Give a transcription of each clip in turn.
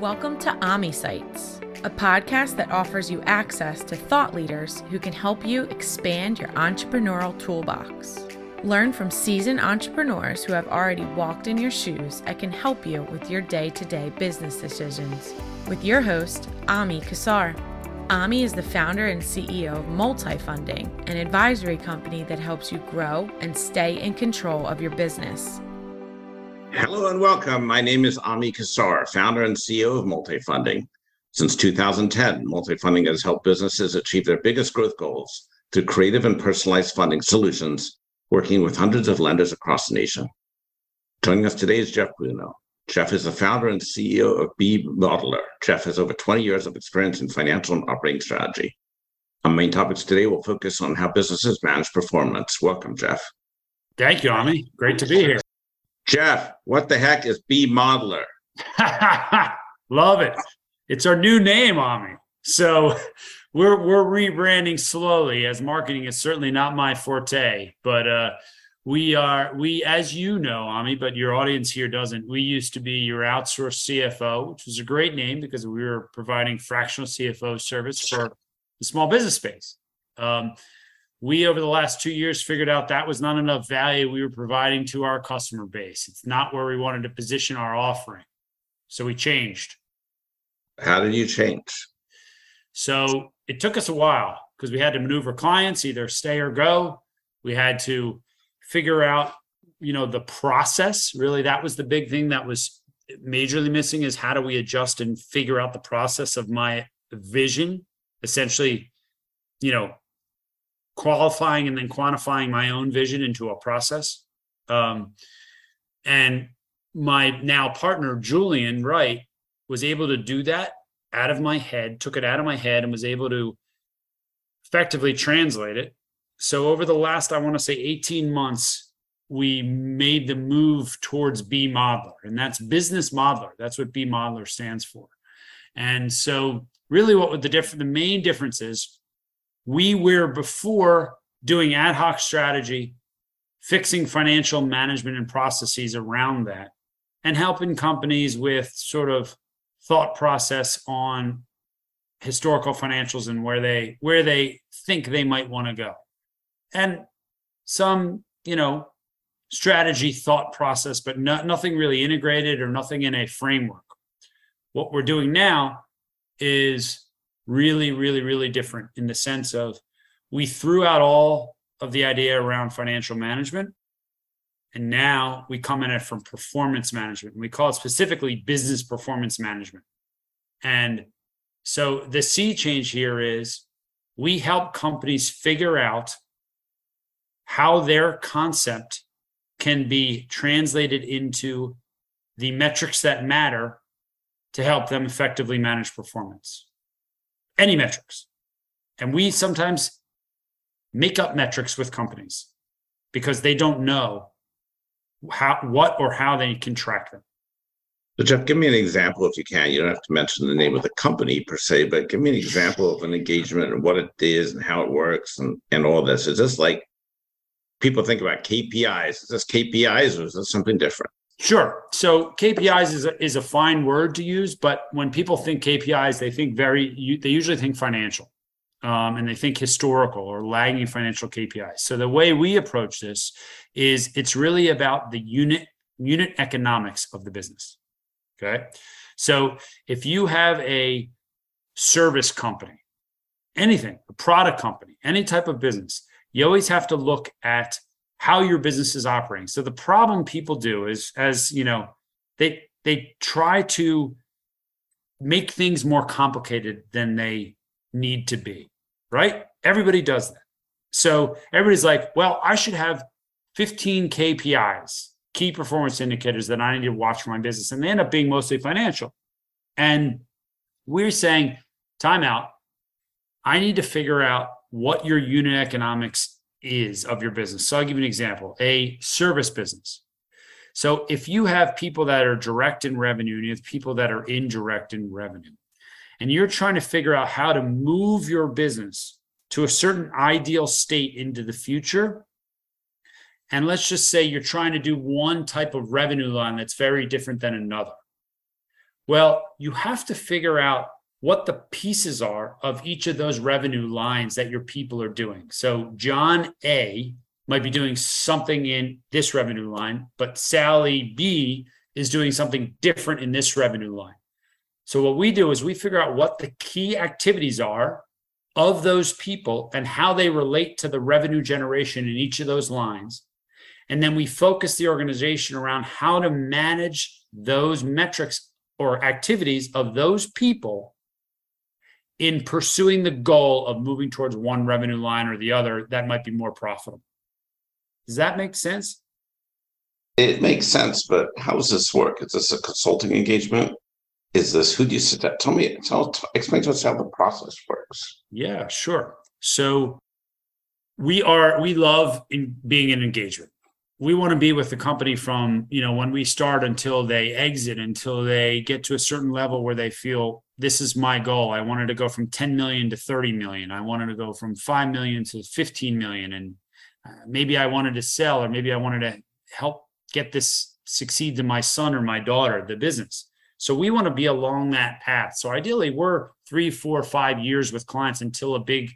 Welcome to Ami Insights, a podcast that offers you access to thought leaders who can help you expand your entrepreneurial toolbox. Learn from seasoned entrepreneurs who have already walked in your shoes and can help you with your day to day business decisions. With your host, Ami Kassar. Ami is the founder and CEO of Multifunding, an advisory company that helps you grow and stay in control of your business. Hello and welcome. My name is Ami Kassar, founder and CEO of Multifunding. Since 2010, Multifunding has helped businesses achieve their biggest growth goals through creative and personalized funding solutions, working with hundreds of lenders across the nation. Joining us today is Jeff Bruno. Jeff is the founder and CEO of B Modeler. Jeff has over 20 years of experience in financial and operating strategy. Our main topics today will focus on how businesses manage performance. Welcome, Jeff. Thank you, Ami. Great to be here. Jeff, what the heck is B Modeler? Love it. It's our new name, Ami. So we're we're rebranding slowly as marketing is certainly not my forte, but uh we are we as you know, Ami, but your audience here doesn't. We used to be your outsourced CFO, which was a great name because we were providing fractional CFO service for the small business space. Um, we over the last two years figured out that was not enough value we were providing to our customer base. It's not where we wanted to position our offering. So we changed. How did you change? So it took us a while because we had to maneuver clients either stay or go. We had to figure out you know the process. Really that was the big thing that was majorly missing is how do we adjust and figure out the process of my vision? Essentially you know qualifying and then quantifying my own vision into a process. Um, and my now partner, Julian Wright, was able to do that out of my head, took it out of my head, and was able to effectively translate it. So, over the last, I want to say 18 months, we made the move towards B Modeler, and that's business modeler. That's what B Modeler stands for. And so, really, what the difference, the main difference is we were before doing ad hoc strategy, fixing financial management and processes around that, and helping companies with sort of thought process on historical financials and where they where they think they might want to go. And some you know strategy thought process but no, nothing really integrated or nothing in a framework. What we're doing now is really, really, really different in the sense of we threw out all of the idea around financial management. And now we come in it from performance management. We call it specifically business performance management. And so the sea change here is we help companies figure out how their concept can be translated into the metrics that matter to help them effectively manage performance any metrics. And we sometimes make up metrics with companies because they don't know how what or how they can track them. So Jeff, give me an example if you can. You don't have to mention the name of the company per se, but give me an example of an engagement and what it is and how it works and, and all this. Is this like people think about KPIs? Is this KPIs or is this something different? Sure. So KPIs is a, is a fine word to use, but when people think KPIs, they think very, they usually think financial um, and they think historical or lagging financial KPIs. So the way we approach this is it's really about the unit unit economics of the business. Okay. So if you have a service company, anything, a product company, any type of business, you always have to look at how your business is operating. So the problem people do is as, you know, they they try to make things more complicated than they need to be, right? Everybody does that. So everybody's like, well, I should have 15 KPIs, key performance indicators that I need to watch for my business. And they end up being mostly financial. And we're saying, time out. I need to figure out what your unit economics is of your business. So I'll give you an example a service business. So if you have people that are direct in revenue and you have people that are indirect in revenue, and you're trying to figure out how to move your business to a certain ideal state into the future, and let's just say you're trying to do one type of revenue line that's very different than another. Well, you have to figure out what the pieces are of each of those revenue lines that your people are doing. So, John A might be doing something in this revenue line, but Sally B is doing something different in this revenue line. So, what we do is we figure out what the key activities are of those people and how they relate to the revenue generation in each of those lines. And then we focus the organization around how to manage those metrics or activities of those people in pursuing the goal of moving towards one revenue line or the other that might be more profitable. Does that make sense? It makes sense, but how does this work? Is this a consulting engagement? Is this who do you sit at? Tell me, tell, explain to us how the process works. Yeah, sure. So we are, we love in being in engagement. We want to be with the company from, you know, when we start until they exit, until they get to a certain level where they feel this is my goal. I wanted to go from 10 million to 30 million. I wanted to go from 5 million to 15 million. And uh, maybe I wanted to sell, or maybe I wanted to help get this succeed to my son or my daughter, the business. So we want to be along that path. So ideally, we're three, four, five years with clients until a big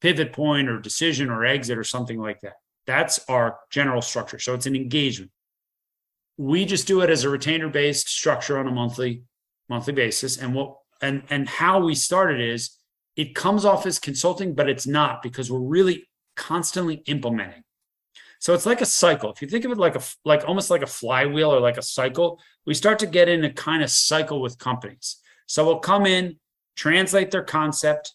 pivot point or decision or exit or something like that. That's our general structure. So it's an engagement. We just do it as a retainer based structure on a monthly monthly basis. And what and and how we started is it comes off as consulting, but it's not because we're really constantly implementing. So it's like a cycle. If you think of it like a like almost like a flywheel or like a cycle, we start to get in a kind of cycle with companies. So we'll come in, translate their concept,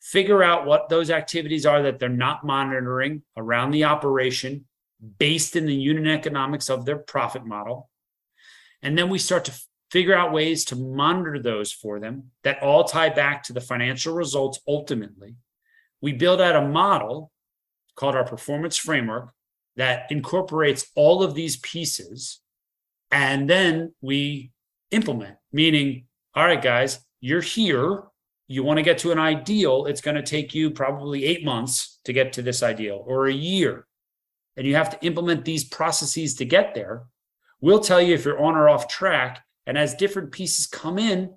figure out what those activities are that they're not monitoring around the operation based in the unit economics of their profit model. And then we start to figure out ways to monitor those for them that all tie back to the financial results ultimately. We build out a model called our performance framework that incorporates all of these pieces. And then we implement, meaning, all right, guys, you're here. You want to get to an ideal. It's going to take you probably eight months to get to this ideal or a year. And you have to implement these processes to get there. We'll tell you if you're on or off track. And as different pieces come in,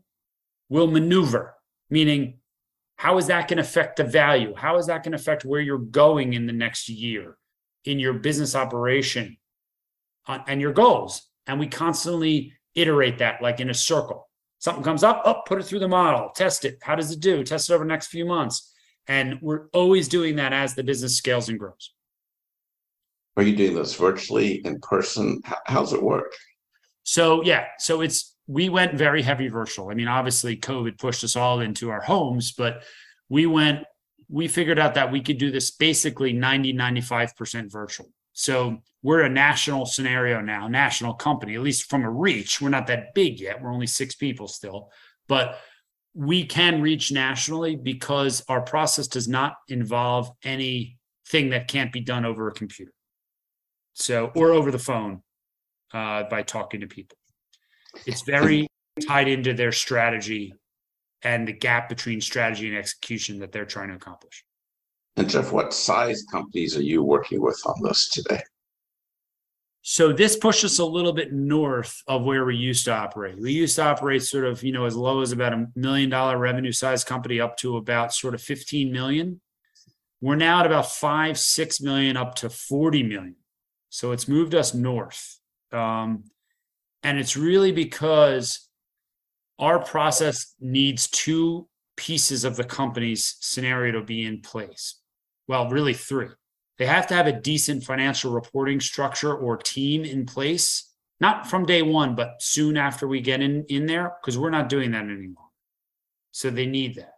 we'll maneuver, meaning, how is that going to affect the value? How is that going to affect where you're going in the next year in your business operation uh, and your goals? And we constantly iterate that like in a circle. Something comes up, oh, put it through the model, test it. How does it do? Test it over the next few months. And we're always doing that as the business scales and grows. Are you doing this virtually, in person? How's it work? So yeah, so it's we went very heavy virtual. I mean, obviously COVID pushed us all into our homes, but we went we figured out that we could do this basically 90 95% virtual. So we're a national scenario now, national company, at least from a reach. We're not that big yet. We're only 6 people still, but we can reach nationally because our process does not involve anything that can't be done over a computer. So, or over the phone uh, by talking to people. It's very tied into their strategy and the gap between strategy and execution that they're trying to accomplish. And Jeff, what size companies are you working with on this today? So this pushed us a little bit north of where we used to operate. We used to operate sort of, you know, as low as about a million dollar revenue size company up to about sort of 15 million. We're now at about five, six million up to 40 million. So it's moved us north. Um, and it's really because our process needs two pieces of the company's scenario to be in place. Well, really three. They have to have a decent financial reporting structure or team in place, not from day one, but soon after we get in, in there, because we're not doing that anymore. So they need that.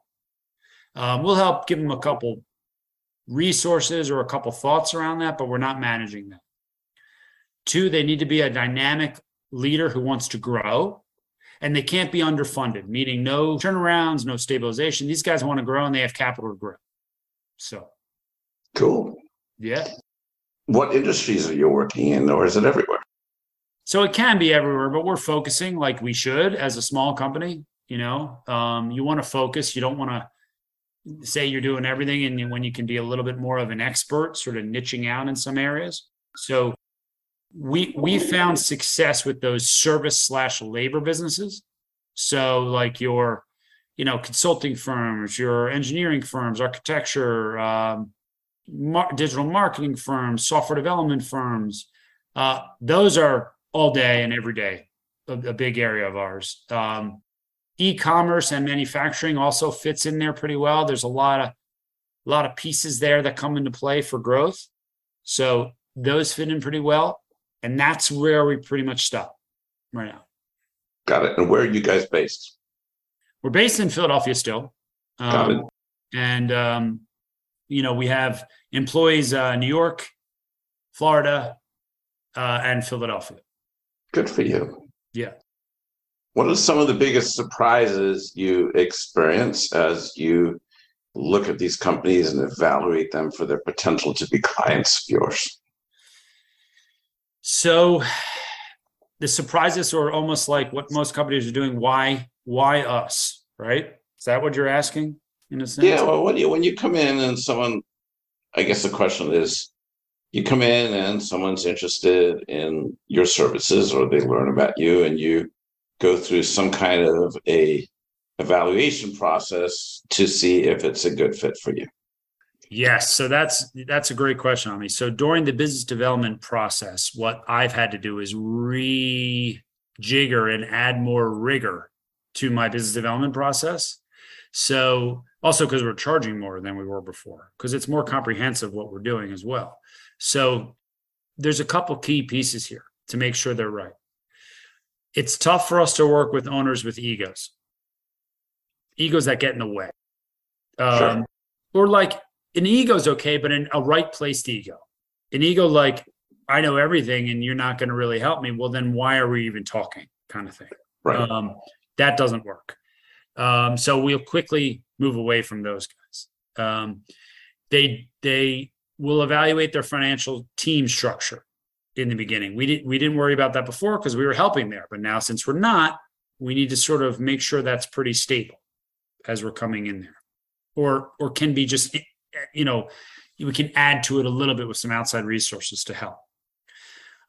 Um, we'll help give them a couple resources or a couple thoughts around that, but we're not managing that. Two, they need to be a dynamic leader who wants to grow. And they can't be underfunded, meaning no turnarounds, no stabilization. These guys want to grow and they have capital to grow. So cool. Yeah. What industries are you working in, or is it everywhere? So it can be everywhere, but we're focusing like we should as a small company. You know, um, you want to focus. You don't want to say you're doing everything, and when you can be a little bit more of an expert, sort of niching out in some areas. So we we found success with those service slash labor businesses So, like your, you know, consulting firms, your engineering firms, architecture, um, mar- digital marketing firms, software development firms, uh, those are all day and every day a, a big area of ours. Um, e-commerce and manufacturing also fits in there pretty well. There's a lot of a lot of pieces there that come into play for growth. So those fit in pretty well. And that's where we pretty much stop right now. Got it. And where are you guys based? We're based in Philadelphia still. Um, Got it. And, um, you know, we have employees uh, New York, Florida, uh, and Philadelphia. Good for you. Yeah. What are some of the biggest surprises you experience as you look at these companies and evaluate them for their potential to be clients of yours? So the surprises are almost like what most companies are doing. Why? Why us? Right? Is that what you're asking? In a sense? Yeah. Well, when you when you come in and someone, I guess the question is, you come in and someone's interested in your services or they learn about you and you go through some kind of a evaluation process to see if it's a good fit for you. Yes, so that's that's a great question Ami. So during the business development process, what I've had to do is rejigger and add more rigor to my business development process. So also because we're charging more than we were before, because it's more comprehensive what we're doing as well. So there's a couple key pieces here to make sure they're right. It's tough for us to work with owners with egos, egos that get in the way. Um, Sure. Or like an ego's okay, but in a right placed ego. An ego like, I know everything and you're not going to really help me. Well, then why are we even talking? Kind of thing. Right. Um, that doesn't work. Um, so we'll quickly move away from those guys. Um, they they will evaluate their financial team structure in the beginning. We didn't we didn't worry about that before because we were helping there, but now since we're not, we need to sort of make sure that's pretty stable as we're coming in there, or or can be just you know we can add to it a little bit with some outside resources to help.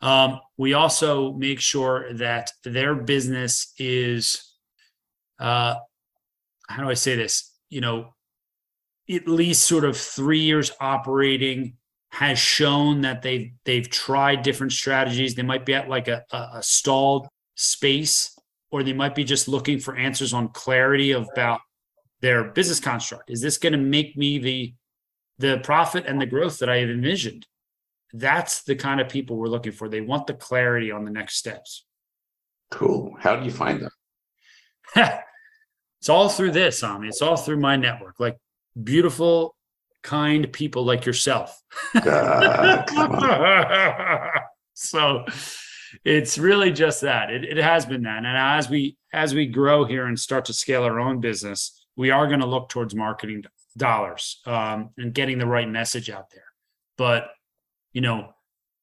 Um, we also make sure that their business is, uh, how do I say this? You know, at least sort of three years operating has shown that they've they've tried different strategies. They might be at like a, a, a stalled space, or they might be just looking for answers on clarity about their business construct. Is this going to make me the the profit and the growth that I have envisioned? That's the kind of people we're looking for. They want the clarity on the next steps. Cool. How do you find them? it's all through this, Ami. It's all through my network. Like beautiful, kind people like yourself. Uh, so it's really just that. It, it has been that. And as we as we grow here and start to scale our own business, we are going to look towards marketing dollars um, and getting the right message out there. But you know,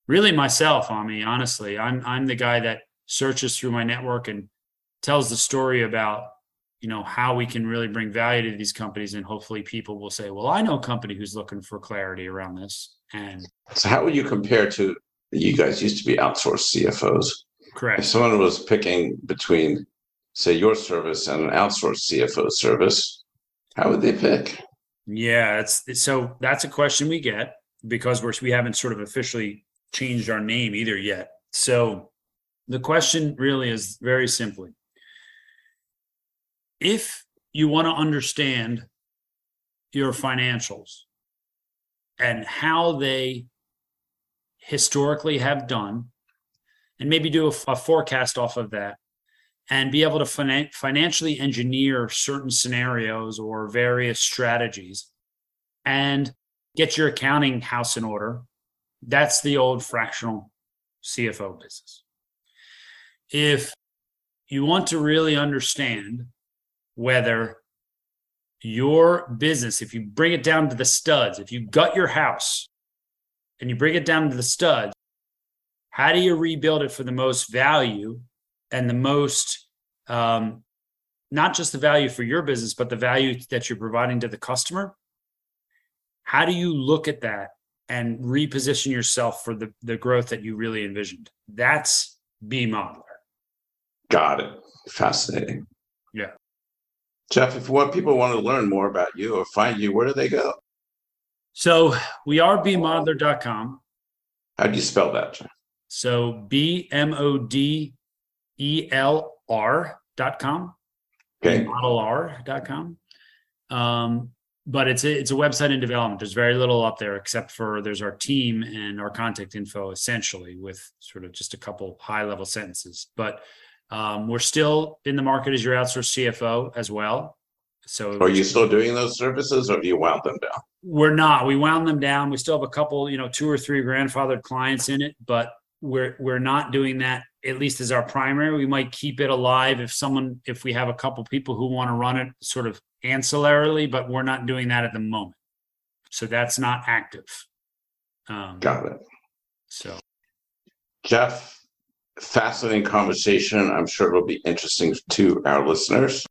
really myself, Ami, honestly, I'm I'm the guy that searches through my network and tells the story about you know how we can really bring value to these companies and hopefully people will say well i know a company who's looking for clarity around this and So how would you compare to you guys used to be outsourced CFOs? If correct someone was picking between, say, your service and an outsourced CFO service, how would they pick? yeah it's it's- so that's a question we get because we're we haven't sort of officially changed our name either yet so the question really is very simply if you want to understand your financials and how they historically have done, and maybe do a, a forecast off of that, and be able to finan- financially engineer certain scenarios or various strategies, and get your accounting house in order. That's the old fractional CFO business. If you want to really understand whether your business, if you bring it down to the studs, if you gut your house and you bring it down to the studs, how do you rebuild it for the most value and the most, um, not just the value for your business, but the value that you're providing to the customer? How do you look at that and reposition yourself for the, the growth that you really envisioned? That's B modeler. Got it. Fascinating. Yeah. Jeff, if what people want to learn more about you or find you, where do they go? So we are bmodelr.com. How do you spell that, Jeff? So B M O D E L R.com. Okay. Modelar.com. Um, but it's a, it's a website in development. There's very little up there except for there's our team and our contact info essentially with sort of just a couple high level sentences. But um, we're still in the market as your outsourced CFO as well. So Are you still doing those services or do you wound them down? we're not. We wound them down. We still have a couple, you know, two or three grandfathered clients in it, but we're we're not doing that at least as our primary. We might keep it alive if someone if we have a couple people who want to run it sort of ancillarily, but we're not doing that at the moment. So that's not active. Um, Got it. so Jeff, fascinating conversation. I'm sure it'll be interesting to our listeners.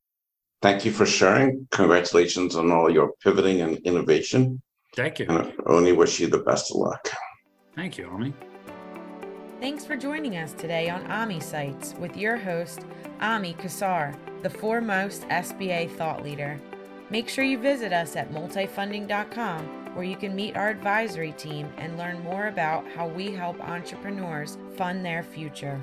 Thank you for sharing. Congratulations on all your pivoting and innovation. thank you. And I only wish you the best of luck. Thank you, Ami. Thanks for joining us today on AMI Insights with your host, Ami Kassar, the foremost SBA thought leader. Make sure you visit us at multifunding.com where you can meet our advisory team and learn more about how we help entrepreneurs fund their future.